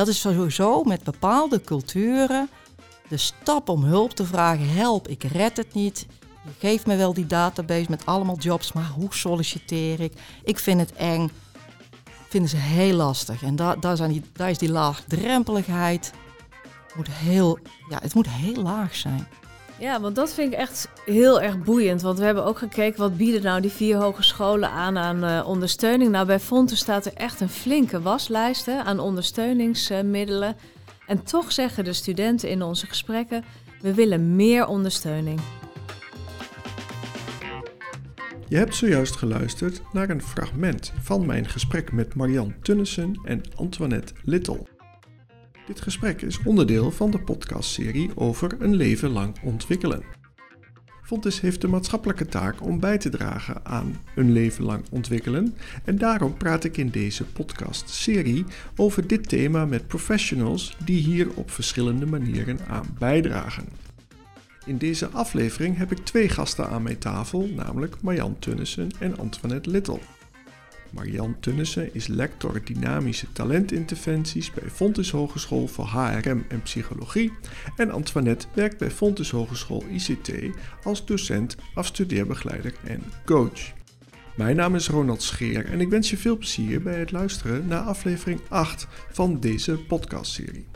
dat is sowieso met bepaalde culturen de stap om hulp te vragen. Help, ik red het niet. Je geeft me wel die database met allemaal jobs, maar hoe solliciteer ik? Ik vind het eng. Vinden ze heel lastig. En daar, daar, zijn die, daar is die laagdrempeligheid. Moet heel, ja, het moet heel laag zijn. Ja, want dat vind ik echt heel erg boeiend. Want we hebben ook gekeken wat bieden nou die vier hogescholen aan aan uh, ondersteuning. Nou, bij Fonten staat er echt een flinke waslijst aan ondersteuningsmiddelen. En toch zeggen de studenten in onze gesprekken: we willen meer ondersteuning. Je hebt zojuist geluisterd naar een fragment van mijn gesprek met Marian Tunnissen en Antoinette Little. Dit gesprek is onderdeel van de podcastserie over een leven lang ontwikkelen. Fontes heeft de maatschappelijke taak om bij te dragen aan een leven lang ontwikkelen en daarom praat ik in deze podcastserie over dit thema met professionals die hier op verschillende manieren aan bijdragen. In deze aflevering heb ik twee gasten aan mijn tafel, namelijk Marjan Tunnissen en Antoinette Little. Marian Tunnissen is lector dynamische talentinterventies bij Fontes Hogeschool voor HRM en Psychologie en Antoinette werkt bij Fontes Hogeschool ICT als docent, afstudeerbegeleider en coach. Mijn naam is Ronald Scheer en ik wens je veel plezier bij het luisteren naar aflevering 8 van deze podcastserie.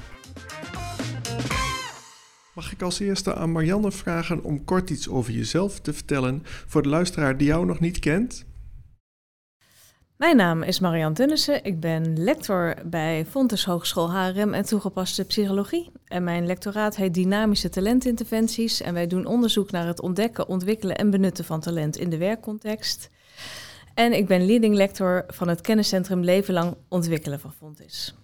Mag ik als eerste aan Marianne vragen om kort iets over jezelf te vertellen voor de luisteraar die jou nog niet kent? Mijn naam is Marianne Tunnissen. Ik ben lector bij Fontes Hogeschool HRM en toegepaste psychologie. En mijn lectoraat heet Dynamische Talentinterventies. En wij doen onderzoek naar het ontdekken, ontwikkelen en benutten van talent in de werkcontext. En ik ben leading lector van het kenniscentrum Leven Lang Ontwikkelen van Fontes.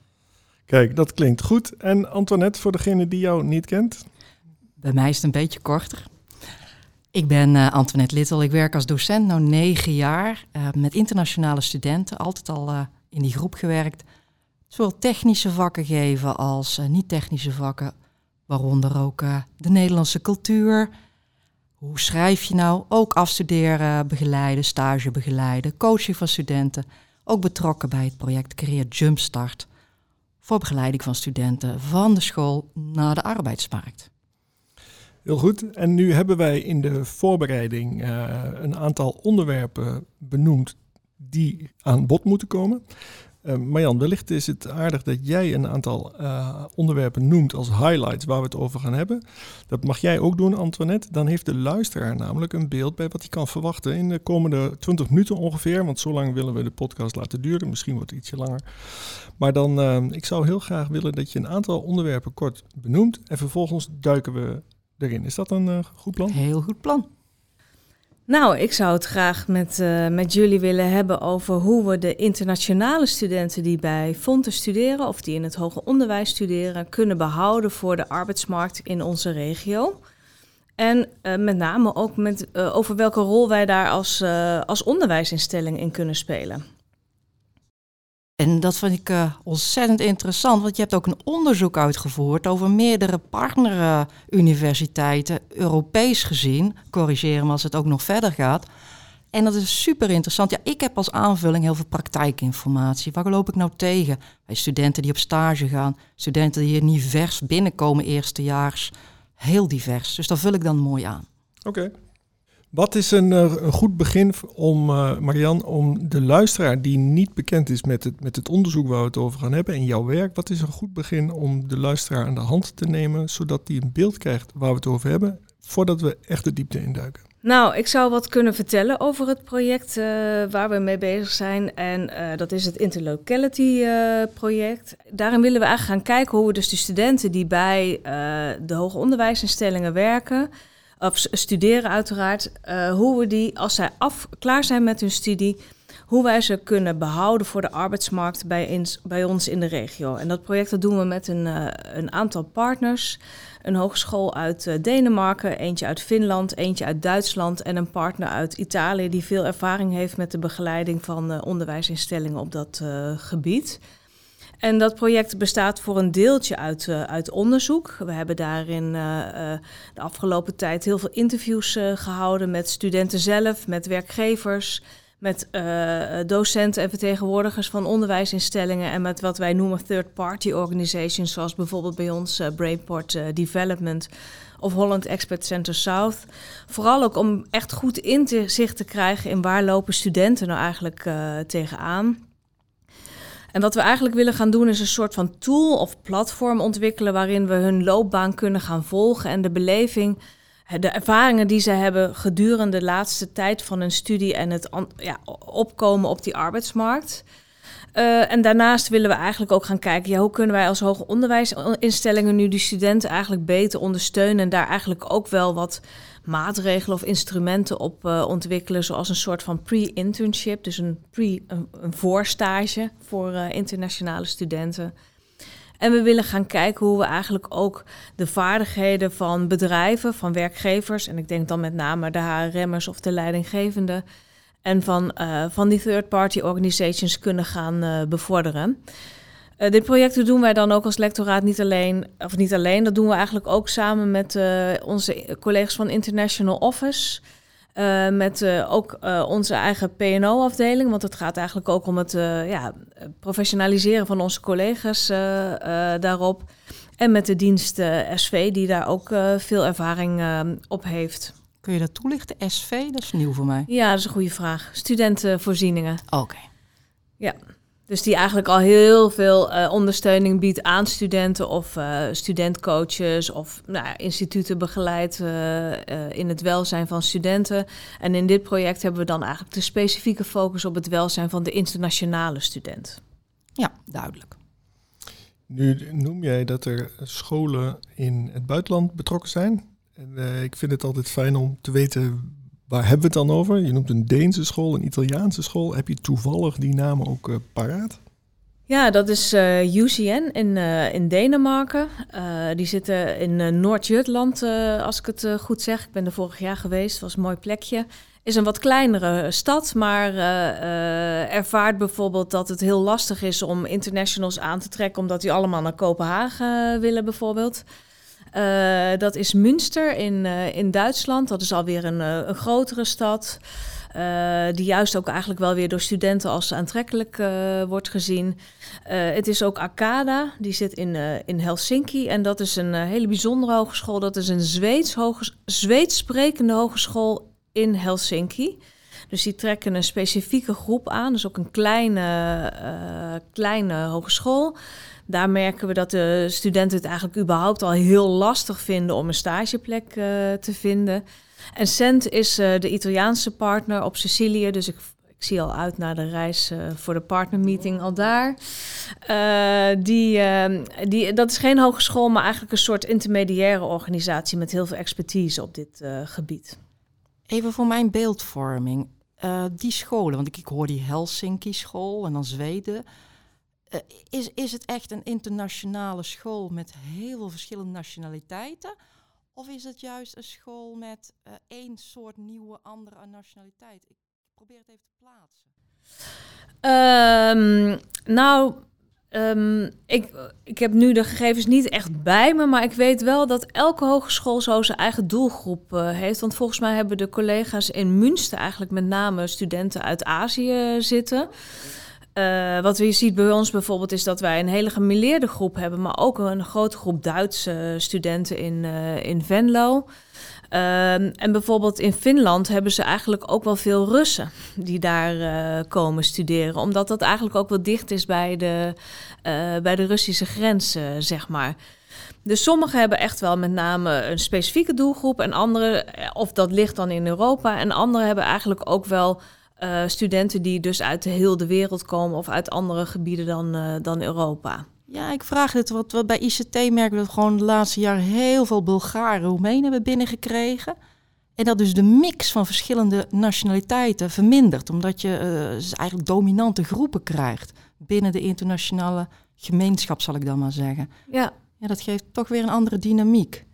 Kijk, dat klinkt goed. En Antoinette, voor degene die jou niet kent? Bij mij is het een beetje korter. Ik ben uh, Antoinette Little. Ik werk als docent nu negen jaar uh, met internationale studenten. Altijd al uh, in die groep gewerkt. Zowel technische vakken geven als niet-technische vakken. Waaronder ook de Nederlandse cultuur. Hoe schrijf je nou? Ook afstuderen, begeleiden, stage begeleiden, coaching van studenten. Ook betrokken bij het project Career Jumpstart. Voor begeleiding van studenten van de school naar de arbeidsmarkt. Heel goed. En nu hebben wij in de voorbereiding uh, een aantal onderwerpen benoemd die aan bod moeten komen. Uh, Marjan, wellicht is het aardig dat jij een aantal uh, onderwerpen noemt als highlights waar we het over gaan hebben. Dat mag jij ook doen, Antoinette. Dan heeft de luisteraar namelijk een beeld bij wat hij kan verwachten in de komende 20 minuten ongeveer. Want zo lang willen we de podcast laten duren. Misschien wordt het ietsje langer. Maar dan, ik zou heel graag willen dat je een aantal onderwerpen kort benoemt. En vervolgens duiken we erin. Is dat een uh, goed plan? Heel goed plan. Nou, ik zou het graag met, uh, met jullie willen hebben over hoe we de internationale studenten die bij Fonte studeren of die in het hoger onderwijs studeren, kunnen behouden voor de arbeidsmarkt in onze regio. En uh, met name ook met, over welke rol wij daar als, als onderwijsinstelling in kunnen spelen. En dat vind ik uh, ontzettend interessant, want je hebt ook een onderzoek uitgevoerd over meerdere partneruniversiteiten, Europees gezien. Corrigeer me als het ook nog verder gaat. En dat is super interessant. Ja, ik heb als aanvulling heel veel praktijkinformatie. Waar loop ik nou tegen? Bij studenten die op stage gaan, studenten die hier niet vers binnenkomen eerstejaars. Heel divers. Dus daar vul ik dan mooi aan. Oké. Wat is een, eh, goed begin om, uh, Marian, om de luisteraar die niet bekend is met het, met het onderzoek waar we het over gaan hebben en jouw werk, wat is een goed begin om de luisteraar aan de hand te nemen, zodat die een beeld krijgt waar we het over hebben, voordat we echt de diepte induiken? Nou, ik zou wat kunnen vertellen over het project uh, waar we mee bezig zijn. En dat is het Interlocality uh, project. Daarin willen we eigenlijk gaan kijken hoe we dus de studenten die bij de hoger onderwijsinstellingen werken, of studeren uiteraard, uh, hoe we die, als zij af, klaar zijn met hun studie, hoe wij ze kunnen behouden voor de arbeidsmarkt bij, bij ons in de regio. En dat project dat doen we met een, uh, een aantal partners. Een hogeschool uit uh, Denemarken, eentje uit Finland, eentje uit Duitsland en een partner uit Italië die veel ervaring heeft met de begeleiding van onderwijsinstellingen op dat gebied. En dat project bestaat voor een deeltje uit, uh, uit onderzoek. We hebben daarin uh, uh, de afgelopen tijd heel veel interviews gehouden met studenten zelf, met werkgevers, met docenten en vertegenwoordigers van onderwijsinstellingen en met wat wij noemen third-party organizations, zoals bijvoorbeeld bij ons Brainport Development of Holland Expert Center South. Vooral ook om echt goed inzicht te krijgen in waar lopen studenten nou eigenlijk tegenaan. En wat we eigenlijk willen gaan doen is een soort van tool of platform ontwikkelen waarin we hun loopbaan kunnen gaan volgen en de beleving, de ervaringen die ze hebben gedurende de laatste tijd van hun studie en het ja, opkomen op die arbeidsmarkt. Uh, en daarnaast willen we eigenlijk ook gaan kijken, ja, hoe kunnen wij als hoger onderwijsinstellingen nu die studenten eigenlijk beter ondersteunen en daar eigenlijk ook wel wat maatregelen of instrumenten op uh, ontwikkelen, zoals een soort van pre-internship, dus een, pre, een, voorstage voor uh, internationale studenten. En we willen gaan kijken hoe we eigenlijk ook de vaardigheden van bedrijven, van werkgevers, en ik denk dan met name de HRM'ers of de leidinggevende, en van, uh, van die third-party organizations kunnen gaan bevorderen. Uh, dit project doen wij dan ook als lectoraat niet alleen, of niet alleen, dat doen we eigenlijk ook samen met uh, onze collega's van International Office. Uh, met ook onze eigen PO-afdeling, want het gaat eigenlijk ook om het ja, professionaliseren van onze collega's daarop. En met de dienst SV, die daar ook veel ervaring op heeft. Kun je dat toelichten? SV, dat is nieuw voor mij. Ja, dat is een goede vraag. Studentenvoorzieningen. Oké. Ja. Dus die eigenlijk al heel veel uh, ondersteuning biedt aan studenten of uh, studentcoaches of nou, instituten begeleidt uh, in het welzijn van studenten. En in dit project hebben we dan eigenlijk de specifieke focus op het welzijn van de internationale student. Ja, duidelijk. Nu noem jij dat er scholen in het buitenland betrokken zijn. En ik vind het altijd fijn om te weten Waar hebben we het dan over? Je noemt een Deense school, een Italiaanse school. Heb je toevallig die namen ook uh, paraat? Ja, dat is eh, UCN in, uh, in Denemarken. die zitten in Noord-Jutland, als ik het goed zeg. Ik ben er vorig jaar geweest, was een mooi plekje. Is een wat kleinere stad, maar ervaart bijvoorbeeld dat het heel lastig is om internationals aan te trekken, omdat die allemaal naar Kopenhagen willen bijvoorbeeld. Uh, dat is Münster in, uh, in Duitsland. Dat is alweer een, uh, een grotere stad. die juist ook eigenlijk wel weer door studenten als aantrekkelijk wordt gezien. het is ook Akada, die zit in, in Helsinki. En dat is een hele bijzondere hogeschool. Dat is een Zweeds, hoges Zweeds sprekende hogeschool in Helsinki. Dus die trekken een specifieke groep aan. Dus ook een kleine, kleine hogeschool. Daar merken we dat de studenten het eigenlijk überhaupt al heel lastig vinden om een stageplek uh, te vinden. En Cent is uh, de Italiaanse partner op Sicilië, dus ik, ik zie al uit naar de reis uh, voor de partnermeeting al daar. die, die, dat is geen hogeschool, maar eigenlijk een soort intermediaire organisatie met heel veel expertise op dit gebied. Even voor mijn beeldvorming. die scholen, want ik, ik hoor die Helsinki-school en dan Zweden. Uh, is, is het echt een internationale school met heel veel verschillende nationaliteiten? Of is het juist een school met uh, één soort nieuwe andere nationaliteit? Ik probeer het even te plaatsen. Um, nou, um, ik, ik heb nu de gegevens niet echt bij me, maar ik weet wel dat elke hogeschool zo zijn eigen doelgroep uh, heeft. Want volgens mij hebben de collega's in Münster eigenlijk met name studenten uit Azië zitten. Uh, wat je ziet bij ons bijvoorbeeld is dat wij een hele gemeleerde groep hebben, maar ook een grote groep Duitse studenten in, uh, in Venlo. Uh, en bijvoorbeeld in Finland hebben ze eigenlijk ook wel veel Russen die daar uh, komen studeren, omdat dat eigenlijk ook wel dicht is bij de, bij de Russische grens, zeg maar. Dus sommigen hebben echt wel met name een specifieke doelgroep en andere, of dat ligt dan in Europa, en anderen hebben eigenlijk ook wel uh, studenten die dus uit de hele wereld komen of uit andere gebieden dan, uh, dan Europa. Ja, ik vraag het, wat, wat bij ICT merken we dat gewoon de laatste jaren heel veel Bulgaren, Roemenen hebben binnengekregen. En dat dus de mix van verschillende nationaliteiten vermindert, omdat je uh, eigenlijk dominante groepen krijgt binnen de internationale gemeenschap, zal ik dan maar zeggen. Ja. Ja, dat geeft toch weer een andere dynamiek.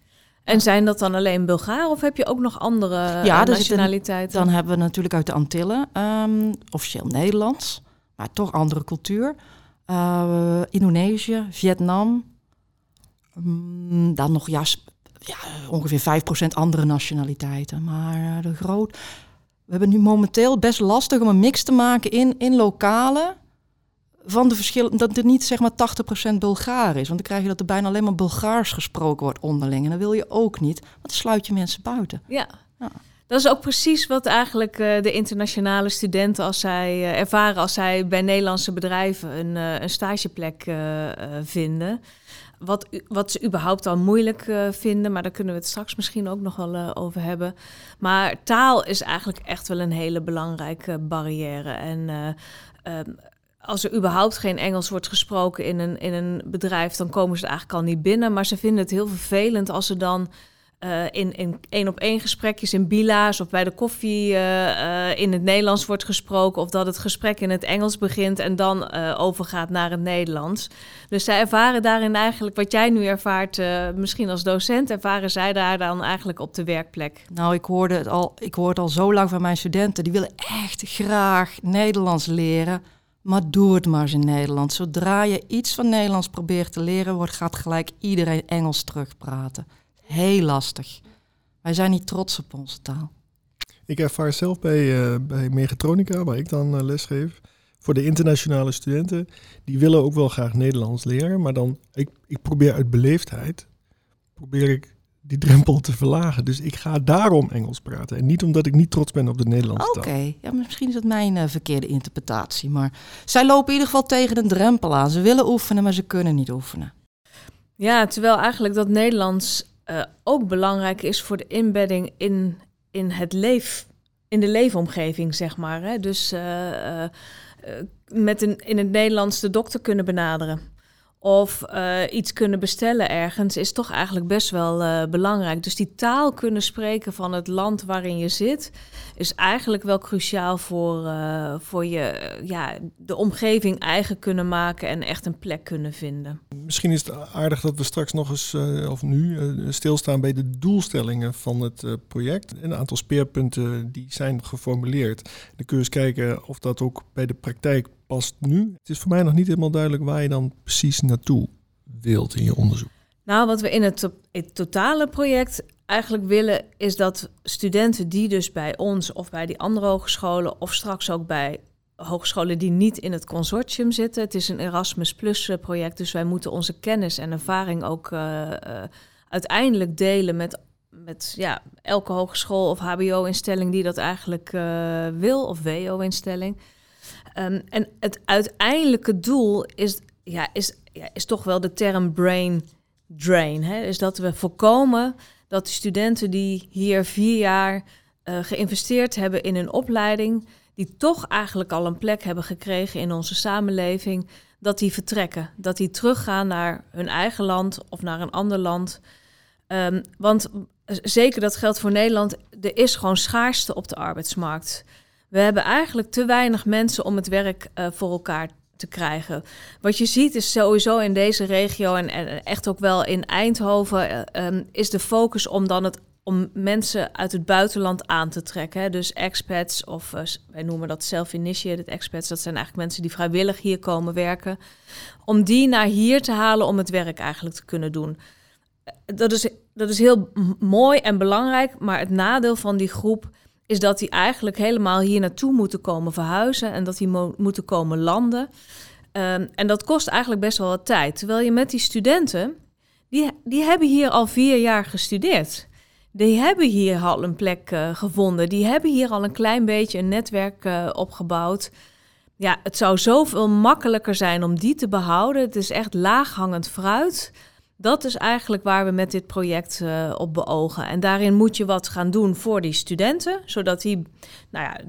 En zijn dat dan alleen Bulgaren of heb je ook nog andere ja, nationaliteiten? dan hebben we natuurlijk uit de Antillen, um, officieel Nederlands, maar toch andere cultuur. Uh, Indonesië, Vietnam, um, dan nog ja, ja, ongeveer 5% andere nationaliteiten. Maar uh, de groot... we hebben nu momenteel best lastig om een mix te maken in, in lokalen van de verschillen, dat er niet zeg maar 80% Bulgaar is. Want dan krijg je dat er bijna alleen maar Bulgaars gesproken wordt onderling. En dat wil je ook niet, want dan sluit je mensen buiten. Ja. ja. Dat is ook precies wat eigenlijk uh, de internationale studenten als zij uh, ervaren als zij bij Nederlandse bedrijven een, uh, een stageplek vinden. Wat, wat ze überhaupt al moeilijk vinden, maar daar kunnen we het straks misschien ook nog wel over hebben. Maar taal is eigenlijk echt wel een hele belangrijke barrière. En ehm, als er überhaupt geen Engels wordt gesproken in een, in een bedrijf, dan komen ze eigenlijk al niet binnen. Maar ze vinden het heel vervelend als ze dan uh, in, één op één gesprekjes in bila's of bij de koffie uh, uh, in het Nederlands wordt gesproken. Of dat het gesprek in het Engels begint en dan overgaat naar het Nederlands. Dus zij ervaren daarin eigenlijk wat jij nu ervaart, misschien als docent, ervaren zij daar dan eigenlijk op de werkplek. Nou, ik hoorde het al, ik hoor het al zo lang van mijn studenten. Die willen echt graag Nederlands leren. Maar doe het maar eens in Nederland. Zodra je iets van Nederlands probeert te leren, wordt, gaat gelijk iedereen Engels terugpraten. Heel lastig. Wij zijn niet trots op onze taal. Ik ervaar zelf bij, uh, bij Mechatronica, waar ik dan uh, lesgeef, voor de internationale studenten, die willen ook wel graag Nederlands leren, maar dan, ik, ik probeer uit beleefdheid, probeer ik die drempel te verlagen. Dus ik ga daarom Engels praten. En niet omdat ik niet trots ben op de Nederlandse taal. Oké, ja, misschien is dat mijn uh, verkeerde interpretatie. Maar zij lopen in ieder geval tegen een drempel aan. Ze willen oefenen, maar ze kunnen niet oefenen. Ja, terwijl eigenlijk dat Nederlands uh, ook belangrijk is voor de inbedding in, in het leef, in de leefomgeving, zeg maar. Hè? Dus uh, met een in het Nederlands de dokter kunnen benaderen of uh, iets kunnen bestellen ergens, is toch eigenlijk best wel uh, belangrijk. Dus die taal kunnen spreken van het land waarin je zit, is eigenlijk wel cruciaal voor, uh, voor je ja, de omgeving eigen kunnen maken en echt een plek kunnen vinden. Misschien is het aardig dat we straks nog eens, of nu, stilstaan bij de doelstellingen van het project. Een aantal speerpunten die zijn geformuleerd. Dan kun je eens kijken of dat ook bij de praktijk past nu. Het is voor mij nog niet helemaal duidelijk waar je dan precies naartoe wilt in je onderzoek. Nou, wat we in het, totale project eigenlijk willen, is dat studenten die dus bij ons of bij die andere hogescholen of straks ook bij hogescholen die niet in het consortium zitten. Het is een Erasmus Plus eh, project, dus wij moeten onze kennis en ervaring ook uh, uh, uiteindelijk delen met, met ja, elke hogeschool of HBO-instelling die dat eigenlijk wil, of WO-instelling. Um, en het uiteindelijke doel is, ja, is, ja, is toch wel de term brain drain. Hè? Dus dat we voorkomen dat de studenten die hier vier jaar uh, geïnvesteerd hebben in een opleiding, die toch eigenlijk al een plek hebben gekregen in onze samenleving, dat die vertrekken. Dat die teruggaan naar hun eigen land of naar een ander land. Um, want zeker dat geldt voor Nederland, er is gewoon schaarste op de arbeidsmarkt. We hebben eigenlijk te weinig mensen om het werk uh, voor elkaar te krijgen. Wat je ziet is sowieso in deze regio en, echt ook wel in Eindhoven, uh, um, is de focus om dan het om mensen uit het buitenland aan te trekken. Hè. Dus expats of uh, wij noemen dat self-initiated expats. Dat zijn eigenlijk mensen die vrijwillig hier komen werken. Om die naar hier te halen om het werk eigenlijk te kunnen doen. Dat is, dat is heel mooi en belangrijk, maar het nadeel van die groep is dat die eigenlijk helemaal hier naartoe moeten komen verhuizen en dat die mo moeten komen landen. Um, en dat kost eigenlijk best wel wat tijd. Terwijl je met die studenten, die, die hebben hier al vier jaar gestudeerd. Die hebben hier al een plek uh, gevonden. Die hebben hier al een klein beetje een netwerk uh, opgebouwd. Ja, het zou zoveel makkelijker zijn om die te behouden. Het is echt laaghangend fruit. Dat is eigenlijk waar we met dit project uh, op beogen. En daarin moet je wat gaan doen voor die studenten, zodat die nou ja,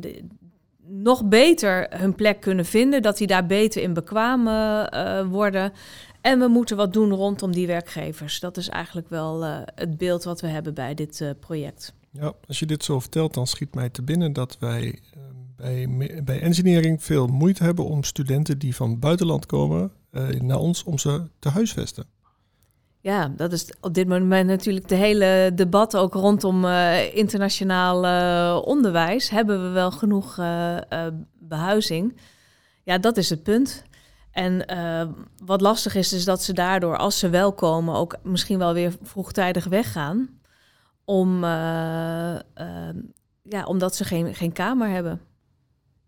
nog beter hun plek kunnen vinden, dat die daar beter in bekwaam uh, worden. En we moeten wat doen rondom die werkgevers. Dat is eigenlijk wel uh, het beeld wat we hebben bij dit project. Ja, als je dit zo vertelt, dan schiet mij te binnen dat wij bij, bij engineering veel moeite hebben om studenten die van buitenland komen naar ons, om ze te huisvesten. Ja, dat is op dit moment natuurlijk de hele debat ook rondom uh, internationaal uh, onderwijs. Hebben we wel genoeg uh, behuizing? Ja, dat is het punt. En wat lastig is, is dat ze daardoor, als ze wel komen, ook misschien wel weer vroegtijdig weggaan. Om ja, omdat ze geen, geen kamer hebben.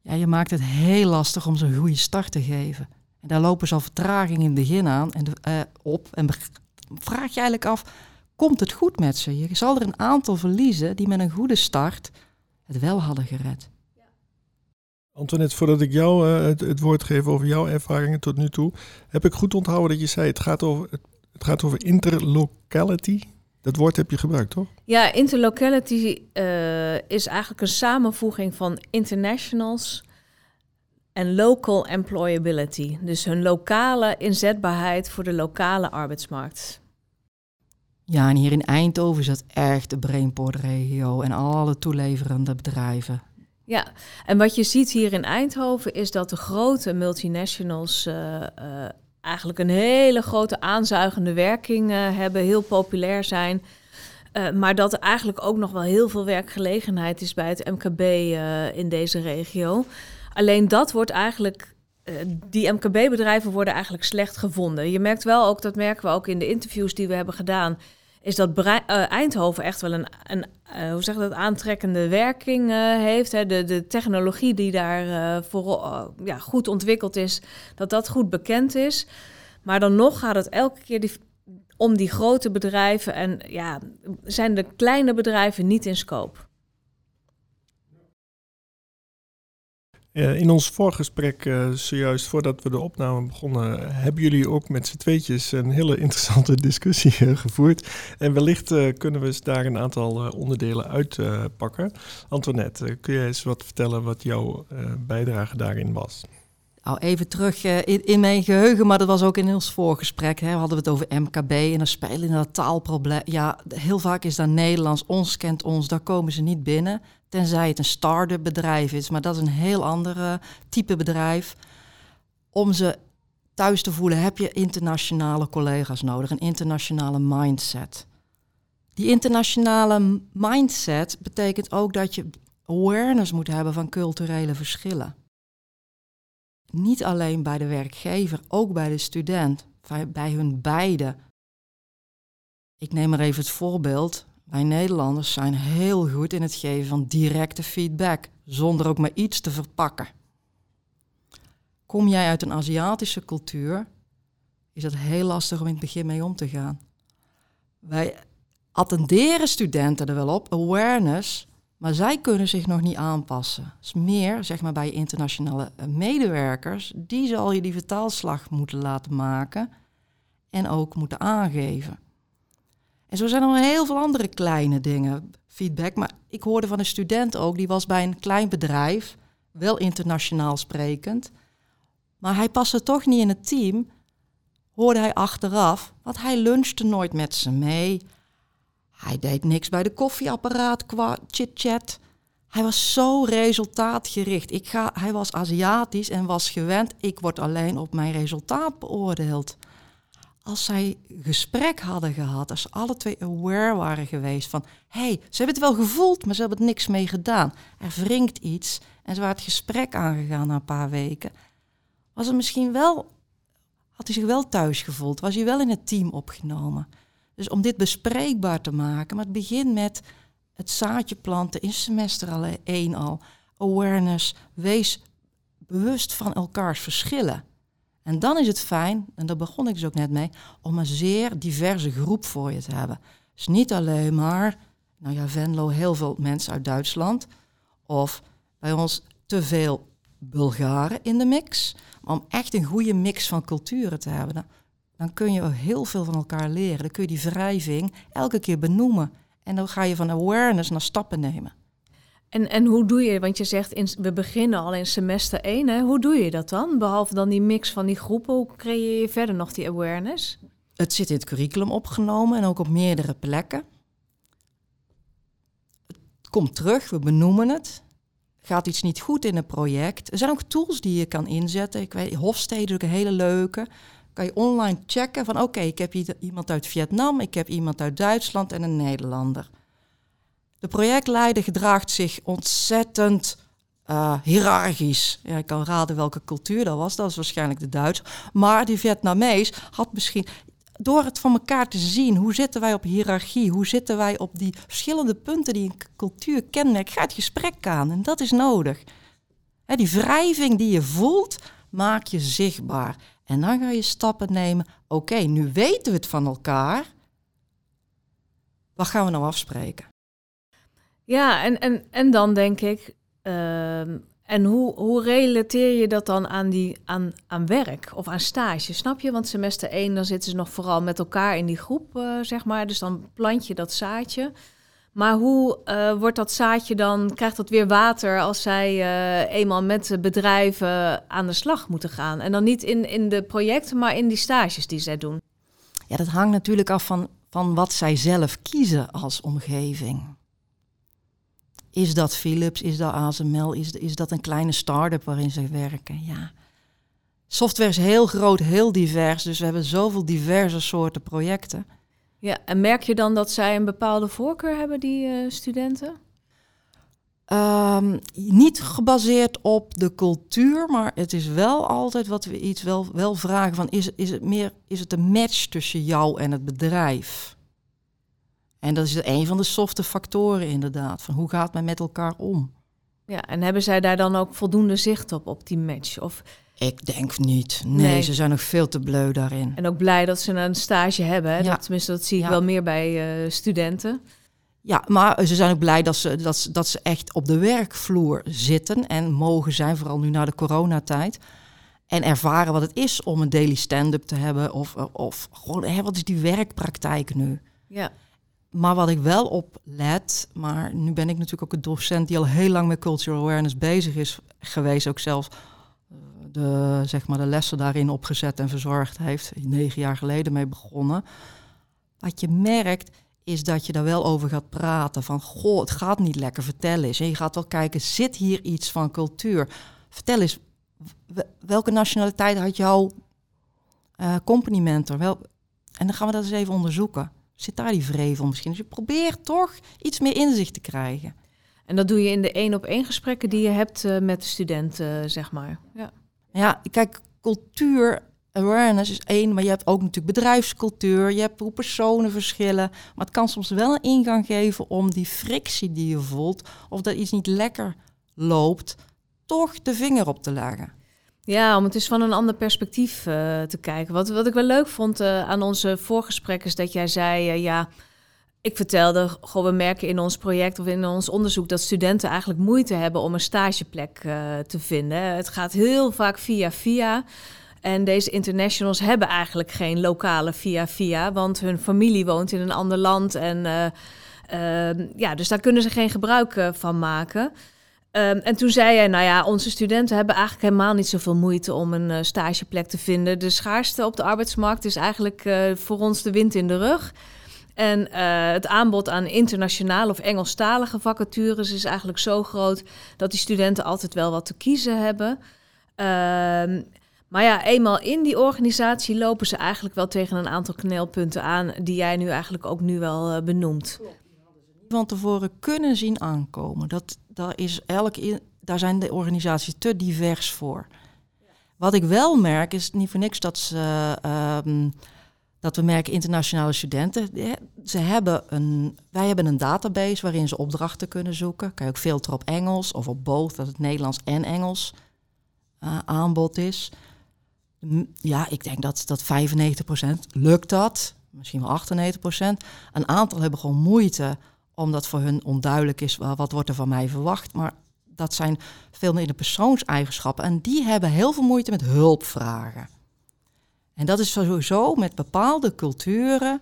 Ja, je maakt het heel lastig om ze een goede start te geven. En daar lopen ze al vertraging in het begin aan en op. En vraag je eigenlijk af, komt het goed met ze? Je zal er een aantal verliezen die met een goede start het wel hadden gered. Antoinette, voordat ik jou uh, het, het, woord geef over jouw ervaringen tot nu toe, heb ik goed onthouden dat je zei het gaat over, het, het gaat over interlocality. Dat woord heb je gebruikt, toch? Ja, interlocality uh, is eigenlijk een samenvoeging van internationals en local employability. Dus hun lokale inzetbaarheid voor de lokale arbeidsmarkt. Ja, en hier in Eindhoven is dat echt de Brainport-regio en alle toeleverende bedrijven. Ja, en wat je ziet hier in Eindhoven is dat de grote multinationals uh, uh, eigenlijk een hele grote aanzuigende werking uh, hebben, heel populair zijn. maar dat er eigenlijk ook nog wel heel veel werkgelegenheid is bij het MKB in deze regio. Alleen dat wordt eigenlijk die MKB-bedrijven worden eigenlijk slecht gevonden. Je merkt wel ook, dat merken we ook in de interviews die we hebben gedaan, is dat uh, Eindhoven echt wel een, een uh, hoe zeg dat, aantrekkende werking heeft. De, de technologie die daar voor, ja, goed ontwikkeld is, dat dat goed bekend is. Maar dan nog gaat het elke keer om die grote bedrijven en ja, zijn de kleine bedrijven niet in scope. In ons voorgesprek, uh, zojuist voordat we de opname begonnen, hebben jullie ook met z'n tweetjes een hele interessante discussie uh, gevoerd. En wellicht kunnen we daar een aantal onderdelen uitpakken. Antoinette, kun jij eens wat vertellen wat jouw bijdrage daarin was? Nou, even terug in, in, mijn geheugen, maar dat was ook in ons voorgesprek. Hè, hadden we het over MKB en dan spelen in dat taalprobleem. Ja, heel vaak is dat Nederlands, ons kent ons, daar komen ze niet binnen. Tenzij het een start-up bedrijf is, maar dat is een heel ander type bedrijf. Om ze thuis te voelen heb je internationale collega's nodig, een internationale mindset. Die internationale mindset betekent ook dat je awareness moet hebben van culturele verschillen. Niet alleen bij de werkgever, ook bij de student, bij hun beide. Ik neem er even het voorbeeld. Wij Nederlanders zijn heel goed in het geven van directe feedback, zonder ook maar iets te verpakken. Kom jij uit een Aziatische cultuur, is het heel lastig om in het begin mee om te gaan. Wij attenderen studenten er wel op, awareness, maar zij kunnen zich nog niet aanpassen. Is meer, zeg maar, bij internationale eh, medewerkers, die zal je die vertaalslag moeten laten maken en ook moeten aangeven. En zo zijn er nog heel veel andere kleine dingen, feedback. Maar ik hoorde van een student ook, die was bij een klein bedrijf, wel internationaal sprekend. Maar hij paste toch niet in het team, hoorde hij achteraf, want hij lunchte nooit met ze mee. Hij deed niks bij de koffieapparaat qua chit-chat. Hij was zo resultaatgericht. Ik ga, hij was Aziatisch en was gewend, ik word alleen op mijn resultaat beoordeeld als zij gesprek hadden gehad, als ze alle twee aware waren geweest van, hé, hey, ze hebben het wel gevoeld, maar ze hebben er niks mee gedaan. Er wringt iets en ze waren het gesprek aangegaan na een paar weken. Was het misschien wel, had hij zich wel thuis gevoeld, was hij wel in het team opgenomen. Dus om dit bespreekbaar te maken, maar het begint met het zaadje planten in semester al één al. Awareness, wees bewust van elkaars verschillen. En dan is het fijn, en daar begon ik dus ook net mee, om een zeer diverse groep voor je te hebben. Dus niet alleen maar, nou ja, Venlo, heel veel mensen uit Duitsland. Of bij ons te veel Bulgaren in de mix. Maar om echt een goede mix van culturen te hebben, dan, dan kun je heel veel van elkaar leren. Dan kun je die wrijving elke keer benoemen. En dan ga je van awareness naar stappen nemen. En, en hoe doe je, want je zegt in, we beginnen al in semester 1, hè? hoe doe je dat dan? Behalve dan die mix van die groepen, hoe creëer je verder nog die awareness? Het zit in het curriculum opgenomen en ook op meerdere plekken. Het komt terug, we benoemen het. Gaat iets niet goed in een project? Er zijn ook tools die je kan inzetten. Ik weet, Hofstede is ook een hele leuke. Kan je online checken van oké, ik heb iemand uit Vietnam, ik heb iemand uit Duitsland en een Nederlander. De projectleider gedraagt zich ontzettend uh, hiërarchisch. Ja, ik kan raden welke cultuur dat was. Dat was waarschijnlijk de Duits. Maar die Vietnamees had misschien door het van elkaar te zien, hoe zitten wij op hiërarchie, hoe zitten wij op die verschillende punten die een cultuur kenmerkt, ga het gesprek aan. En dat is nodig. Die wrijving die je voelt, maak je zichtbaar. En dan ga je stappen nemen. Oké, nu weten we het van elkaar. Wat gaan we nou afspreken? Ja, en, en, en dan denk ik, ehm, en hoe, hoe relateer je dat dan aan, die, aan, aan werk of aan stage? Snap je? Want semester 1, dan zitten ze nog vooral met elkaar in die groep, uh, zeg maar. Dus dan plant je dat zaadje. Maar hoe uh, wordt dat zaadje dan, krijgt dat weer water als zij uh, eenmaal met bedrijven aan de slag moeten gaan? En dan niet in, in de projecten, maar in die stages die zij doen. Ja, dat hangt natuurlijk af van, van wat zij zelf kiezen als omgeving. Is dat Philips, is dat ASML, is, is dat een kleine start-up waarin ze werken? Ja. Software is heel groot, heel divers, dus we hebben zoveel diverse soorten projecten. Ja, en merk je dan dat zij een bepaalde voorkeur hebben, die uh, studenten? Um, niet gebaseerd op de cultuur, maar het is wel altijd wat we iets wel, wel vragen van is, is het meer is het een match tussen jou en het bedrijf? En dat is een van de softe factoren inderdaad, van hoe gaat men met elkaar om? Ja, en hebben zij daar dan ook voldoende zicht op, op die match? Of ik denk niet. Nee, nee, ze zijn nog veel te bleu daarin. En ook blij dat ze een stage hebben. Hè? Ja. Dat, tenminste, dat zie ik ja. wel meer bij uh, studenten. Ja, maar ze zijn ook blij dat ze, dat, ze, dat ze echt op de werkvloer zitten en mogen zijn, vooral nu na de coronatijd. En ervaren wat het is om een daily stand-up te hebben. Of, of gewoon, hè, wat is die werkpraktijk nu? Ja. Maar wat ik wel op let, maar nu ben ik natuurlijk ook een docent die al heel lang met cultural awareness bezig is geweest, ook zelfs de, zeg maar, de lessen daarin opgezet en verzorgd heeft. Negen jaar geleden mee begonnen. Wat je merkt is dat je daar wel over gaat praten. Van, goh, het gaat niet lekker, vertel eens. En je gaat wel kijken, zit hier iets van cultuur? Vertel eens, welke nationaliteit had jouw uh, company mentor? Wel, en dan gaan we dat eens even onderzoeken. Zit daar die vrevel misschien? Dus je probeert toch iets meer inzicht te krijgen. En dat doe je in de één op één gesprekken die je hebt uh, met de studenten, uh, zeg maar. Ja. Ja, kijk, cultuur awareness is één, maar je hebt ook natuurlijk bedrijfscultuur, je hebt hoe personen verschillen. Maar het kan soms wel een ingang geven om die frictie die je voelt, of dat iets niet lekker loopt, toch de vinger op te leggen. Ja, om het eens van een ander perspectief uh, te kijken. Wat, wat ik wel leuk vond uh, aan onze voorgesprek is dat jij zei, uh, ja, ik vertelde, goh, we merken in ons project of in ons onderzoek dat studenten eigenlijk moeite hebben om een stageplek uh, te vinden. Het gaat heel vaak via via. En deze internationals hebben eigenlijk geen lokale via via, want hun familie woont in een ander land. En uh, uh, ja, dus daar kunnen ze geen gebruik van maken. Um, en toen zei hij, nou ja, onze studenten hebben eigenlijk helemaal niet zoveel moeite om een stageplek te vinden. De schaarste op de arbeidsmarkt is eigenlijk voor ons de wind in de rug. En uh, het aanbod aan internationale of Engelstalige vacatures is eigenlijk zo groot dat die studenten altijd wel wat te kiezen hebben. Uh, maar ja, eenmaal in die organisatie lopen ze eigenlijk wel tegen een aantal knelpunten aan die jij nu eigenlijk ook nu wel uh, benoemt. Van tevoren kunnen zien aankomen. Dat, daar, is elke, daar zijn de organisaties te divers voor. Wat ik wel merk is niet voor niks dat ze. Uh, dat we merken internationale studenten, ze hebben een, wij hebben een database waarin ze opdrachten kunnen zoeken. Kan je ook filteren op Engels of op both, dat het Nederlands en Engels uh, aanbod is. Ja, ik denk dat, dat 95% lukt dat, misschien wel 98%. Een aantal hebben gewoon moeite, omdat voor hun onduidelijk is wat wordt er van mij verwacht. Maar dat zijn veel meer de persoonseigenschappen en die hebben heel veel moeite met hulpvragen. En dat is sowieso met bepaalde culturen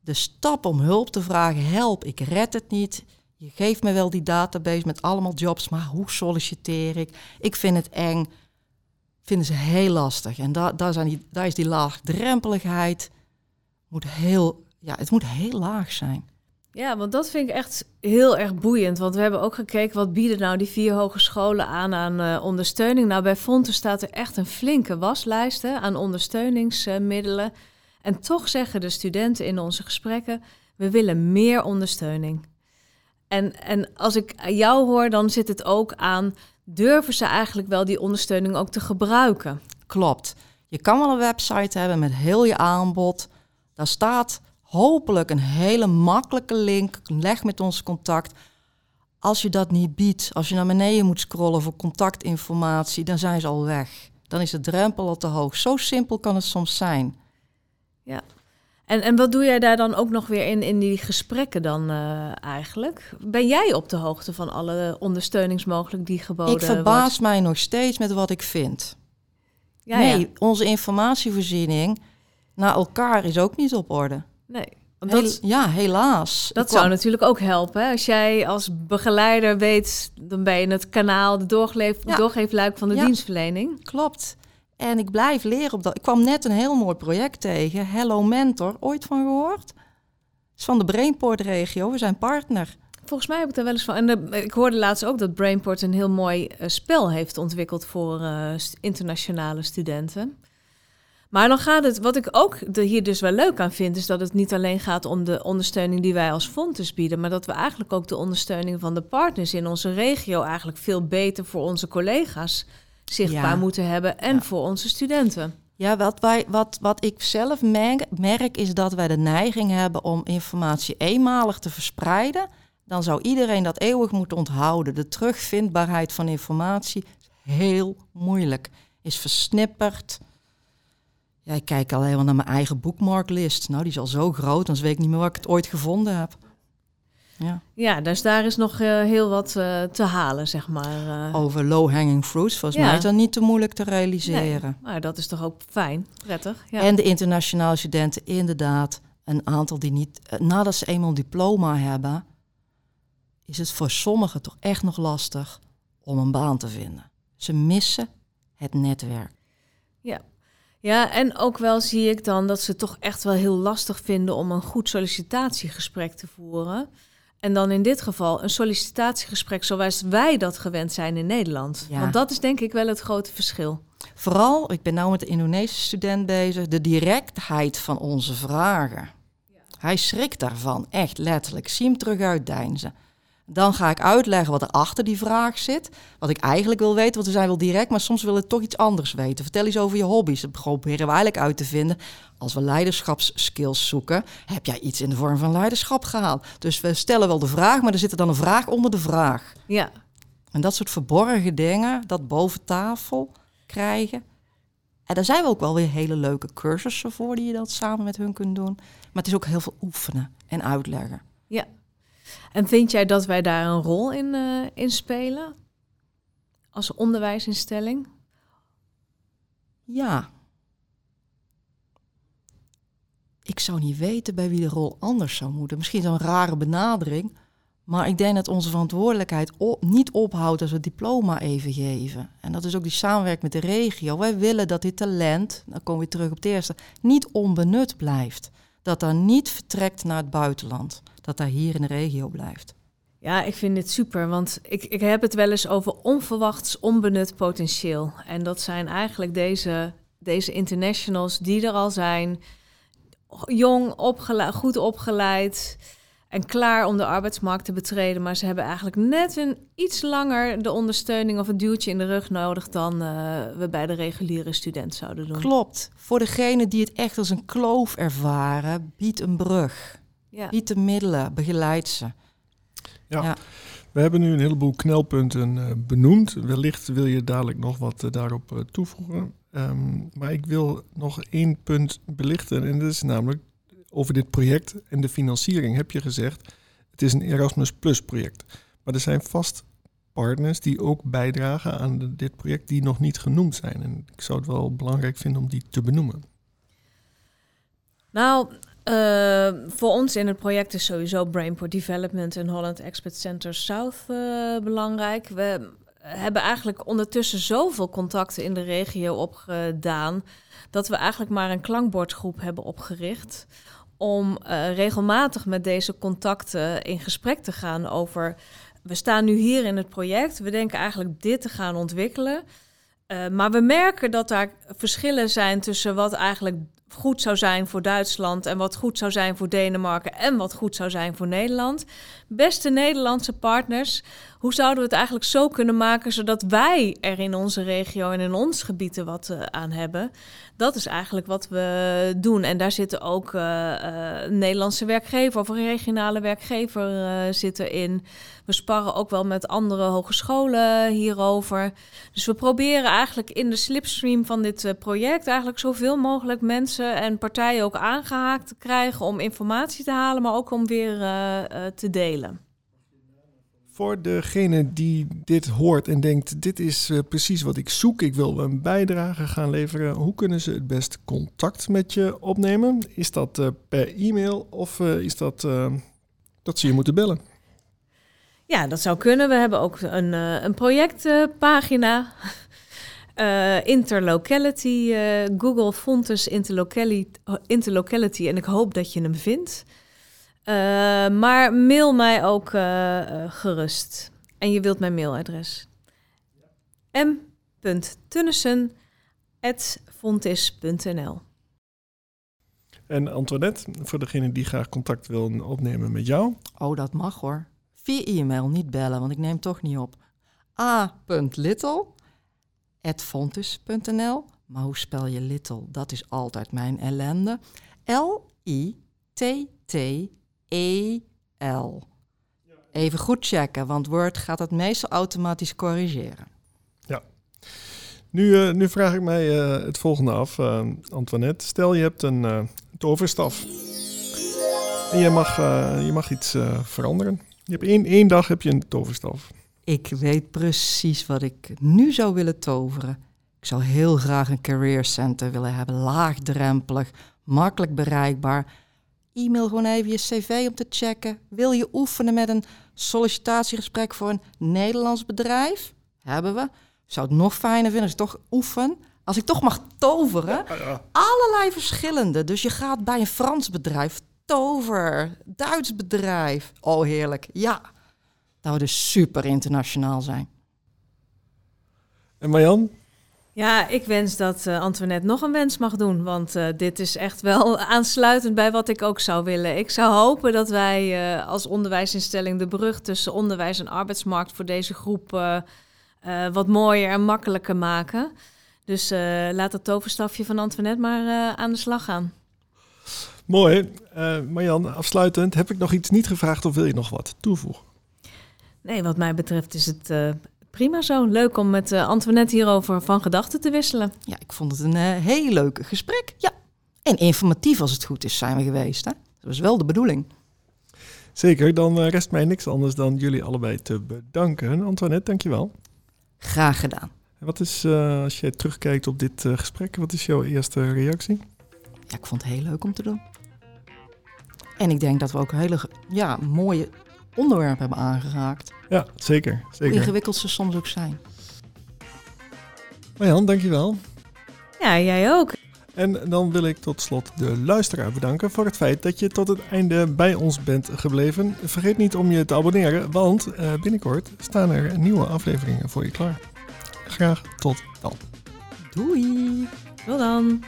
de stap om hulp te vragen. Help, ik red het niet. Je geeft me wel die database met allemaal jobs, maar hoe solliciteer ik? Ik vind het eng. Vinden ze heel lastig. En daar, daar, zijn die, daar is die laagdrempeligheid. Moet heel, ja, het moet heel laag zijn. Ja, want dat vind ik echt heel erg boeiend. Want we hebben ook gekeken wat bieden nou die vier hogescholen aan aan uh, ondersteuning. Nou, bij Fonten staat er echt een flinke waslijst aan ondersteuningsmiddelen. En toch zeggen de studenten in onze gesprekken: we willen meer ondersteuning. En, en als ik jou hoor, dan zit het ook aan: durven ze eigenlijk wel die ondersteuning ook te gebruiken? Klopt. Je kan wel een website hebben met heel je aanbod. Daar staat hopelijk een hele makkelijke link. Leg met ons contact. Als je dat niet biedt, als je naar beneden moet scrollen voor contactinformatie, dan zijn ze al weg. Dan is de drempel al te hoog. Zo simpel kan het soms zijn. Ja. En, en wat doe jij daar dan ook nog weer in, in die gesprekken dan uh, eigenlijk? Ben jij op de hoogte van alle ondersteuningsmogelijk die geboden Ik verbaas mij nog steeds met wat ik vind. Ja, nee, ja. onze informatievoorziening naar elkaar is ook niet op orde. Nee. Dat, ja, helaas. Dat zou natuurlijk ook helpen. Als jij als begeleider weet, dan ben je het kanaal, de doorgeef, ja. doorgeefluik van de dienstverlening. Klopt. En ik blijf leren op dat. Ik kwam net een heel mooi project tegen. Hello Mentor. Ooit van gehoord? is van de Brainport-regio. We zijn partner. Volgens mij heb ik daar wel eens van. En ik hoorde laatst ook dat Brainport een heel mooi uh, spel heeft ontwikkeld voor uh, internationale studenten. Maar dan gaat het, wat ik ook hier dus wel leuk aan vind, is dat het niet alleen gaat om de ondersteuning die wij als Fontes bieden, maar dat we eigenlijk ook de ondersteuning van de partners in onze regio eigenlijk veel beter voor onze collega's zichtbaar moeten hebben en voor onze studenten. Ja, wat, wij, wat, wat ik zelf merk, is dat wij de neiging hebben om informatie eenmalig te verspreiden. Dan zou iedereen dat eeuwig moeten onthouden. De terugvindbaarheid van informatie is heel moeilijk. Is versnipperd. Ja, ik kijk alleen maar naar mijn eigen bookmarklist. Nou, die is al zo groot, dan weet ik niet meer waar ik het ooit gevonden heb. Ja, ja dus daar is nog uh, heel wat uh, te halen, zeg maar. Uh. Over low-hanging fruits, volgens ja. mij is dat niet te moeilijk te realiseren. Nee, maar dat is toch ook fijn, prettig. Ja. En de internationale studenten, inderdaad, een aantal die niet... nadat ze eenmaal een diploma hebben, is het voor sommigen toch echt nog lastig om een baan te vinden. Ze missen het netwerk. Ja, en ook wel zie ik dan dat ze het toch echt wel heel lastig vinden om een goed sollicitatiegesprek te voeren. En dan in dit geval een sollicitatiegesprek zoals wij dat gewend zijn in Nederland. Want dat is denk ik wel het grote verschil. Vooral, ik ben nou met de Indonesische student bezig, de directheid van onze vragen. Ja. Hij schrikt daarvan, echt letterlijk. Zie hem terug uitdeinzen. Dan ga ik uitleggen wat er achter die vraag zit. Wat ik eigenlijk wil weten, want we zijn wel direct, maar soms willen we toch iets anders weten. Vertel eens over je hobby's. Dat proberen we eigenlijk uit te vinden. Als we leiderschapsskills zoeken, heb jij iets in de vorm van leiderschap gehaald. Dus we stellen wel de vraag, maar er zit er dan een vraag onder de vraag. Ja. En dat soort verborgen dingen, dat boven tafel krijgen. En daar zijn we ook wel weer hele leuke cursussen voor die je dat samen met hun kunt doen. Maar het is ook heel veel oefenen en uitleggen. Ja, en vind jij dat wij daar een rol in, uh, in spelen? Als onderwijsinstelling? Ja. Ik zou niet weten bij wie de rol anders zou moeten. Misschien zo'n rare benadering. Maar ik denk dat onze verantwoordelijkheid niet ophoudt als we het diploma even geven. En dat is ook die samenwerking met de regio. Wij willen dat dit talent, dan komen we terug op het eerste, niet onbenut blijft. Dat dat niet vertrekt naar het buitenland dat daar hier in de regio blijft. Ja, ik vind dit super, want ik, ik heb het wel eens over onverwachts onbenut potentieel. En dat zijn eigenlijk deze, deze internationals die er al zijn, jong, opgeleid, goed opgeleid en klaar om de arbeidsmarkt te betreden. Maar ze hebben eigenlijk net een iets langer de ondersteuning of een duwtje in de rug nodig dan uh, we bij de reguliere student zouden doen. Klopt. Voor degene die het echt als een kloof ervaren, biedt een brug. Ja. Niet de middelen, begeleid ze. Ja. We hebben nu een heleboel knelpunten uh, benoemd. Wellicht wil je dadelijk nog wat uh, daarop uh, toevoegen. Um, maar ik wil nog één punt belichten. En dat is namelijk over dit project en de financiering. Heb je gezegd, het is een Erasmus Plus project. Maar er zijn vast partners die ook bijdragen aan dit project die nog niet genoemd zijn. En ik zou het wel belangrijk vinden om die te benoemen. Nou, uh, voor ons in het project is sowieso Brainport Development en Holland Expert Center South uh, belangrijk. We hebben eigenlijk ondertussen zoveel contacten in de regio opgedaan dat we eigenlijk maar een klankbordgroep hebben opgericht om uh, regelmatig met deze contacten in gesprek te gaan over. We staan nu hier in het project. We denken eigenlijk dit te gaan ontwikkelen. maar we merken dat daar verschillen zijn tussen wat eigenlijk goed zou zijn voor Duitsland en wat goed zou zijn voor Denemarken en wat goed zou zijn voor Nederland. Beste Nederlandse partners, hoe zouden we het eigenlijk zo kunnen maken zodat wij er in onze regio en in ons gebied wat uh, aan hebben? Dat is eigenlijk wat we doen. En daar zitten ook uh, Nederlandse werkgever of regionale werkgever zitten in. We sparren ook wel met andere hogescholen hierover. Dus we proberen eigenlijk in de slipstream van dit project eigenlijk zoveel mogelijk mensen en partijen ook aangehaakt te krijgen om informatie te halen, maar ook om weer te delen. Voor degene die dit hoort en denkt, dit is uh, precies wat ik zoek, ik wil een bijdrage gaan leveren, hoe kunnen ze het best contact met je opnemen? Is dat uh, per e-mail of uh, is dat dat ze je moeten bellen? Ja, dat zou kunnen. We hebben ook een, een projectpagina. Interlocality, Google Fontes interlocality, interlocality en ik hoop dat je hem vindt. Uh, maar mail mij ook uh, uh, gerust. En je wilt mijn mailadres. m.tunnissen.fontis.nl En Antoinette, voor degene die graag contact wil opnemen met jou. Oh, dat mag hoor. Via e-mail, niet bellen, want ik neem toch niet op. a.little.fontis.nl Maar hoe spel je little? Dat is altijd mijn ellende. L-I-T-T E-L. Even goed checken, want Word gaat het meestal automatisch corrigeren. Ja. Nu, uh, nu vraag ik mij uh, het volgende af, uh, Antoinette. Stel je hebt een toverstaf en je mag, je mag iets veranderen. Je hebt één, één dag heb je een toverstaf. Ik weet precies wat ik nu zou willen toveren. Ik zou heel graag een career center willen hebben, laagdrempelig, makkelijk bereikbaar E-mail gewoon even je cv om te checken. Wil je oefenen met een sollicitatiegesprek voor een Nederlands bedrijf? Hebben we. Zou het nog fijner vinden als ik toch oefen. Als ik toch mag toveren. Allerlei verschillende. Dus je gaat bij een Frans bedrijf tover. Duits bedrijf. Oh, heerlijk. Ja. Dat we dus super internationaal zijn. En Marjan, ja, ik wens dat uh, Antoinette nog een wens mag doen. Want uh, dit is echt wel aansluitend bij wat ik ook zou willen. Ik zou hopen dat wij uh, als onderwijsinstelling de brug tussen onderwijs en arbeidsmarkt voor deze groep wat mooier en makkelijker maken. Dus laat het toverstafje van Antoinette maar aan de slag gaan. Mooi. Marjan, afsluitend, heb ik nog iets niet gevraagd of wil je nog wat toevoegen? Nee, wat mij betreft is het Prima zo. Leuk om met uh, Antoinette hierover van gedachten te wisselen. Ja, ik vond het een uh, heel leuk gesprek. Ja. En informatief als het goed is zijn we geweest. Hè? Dat was wel de bedoeling. Zeker, dan rest mij niks anders dan jullie allebei te bedanken. Antoinette, dankjewel. Graag gedaan. En wat is, als je terugkijkt op dit gesprek, wat is jouw eerste reactie? Ja, ik vond het heel leuk om te doen. En ik denk dat we ook hele ja, mooie onderwerpen hebben aangeraakt. Ja, zeker. zeker. Hoe ingewikkeld ze soms ook zijn. Marjan, dankjewel. Ja, jij ook. En dan wil ik tot slot de luisteraar bedanken voor het feit dat je tot het einde bij ons bent gebleven. Vergeet niet om je te abonneren, want uh, binnenkort staan er nieuwe afleveringen voor je klaar. Graag tot dan. Doei. Tot dan.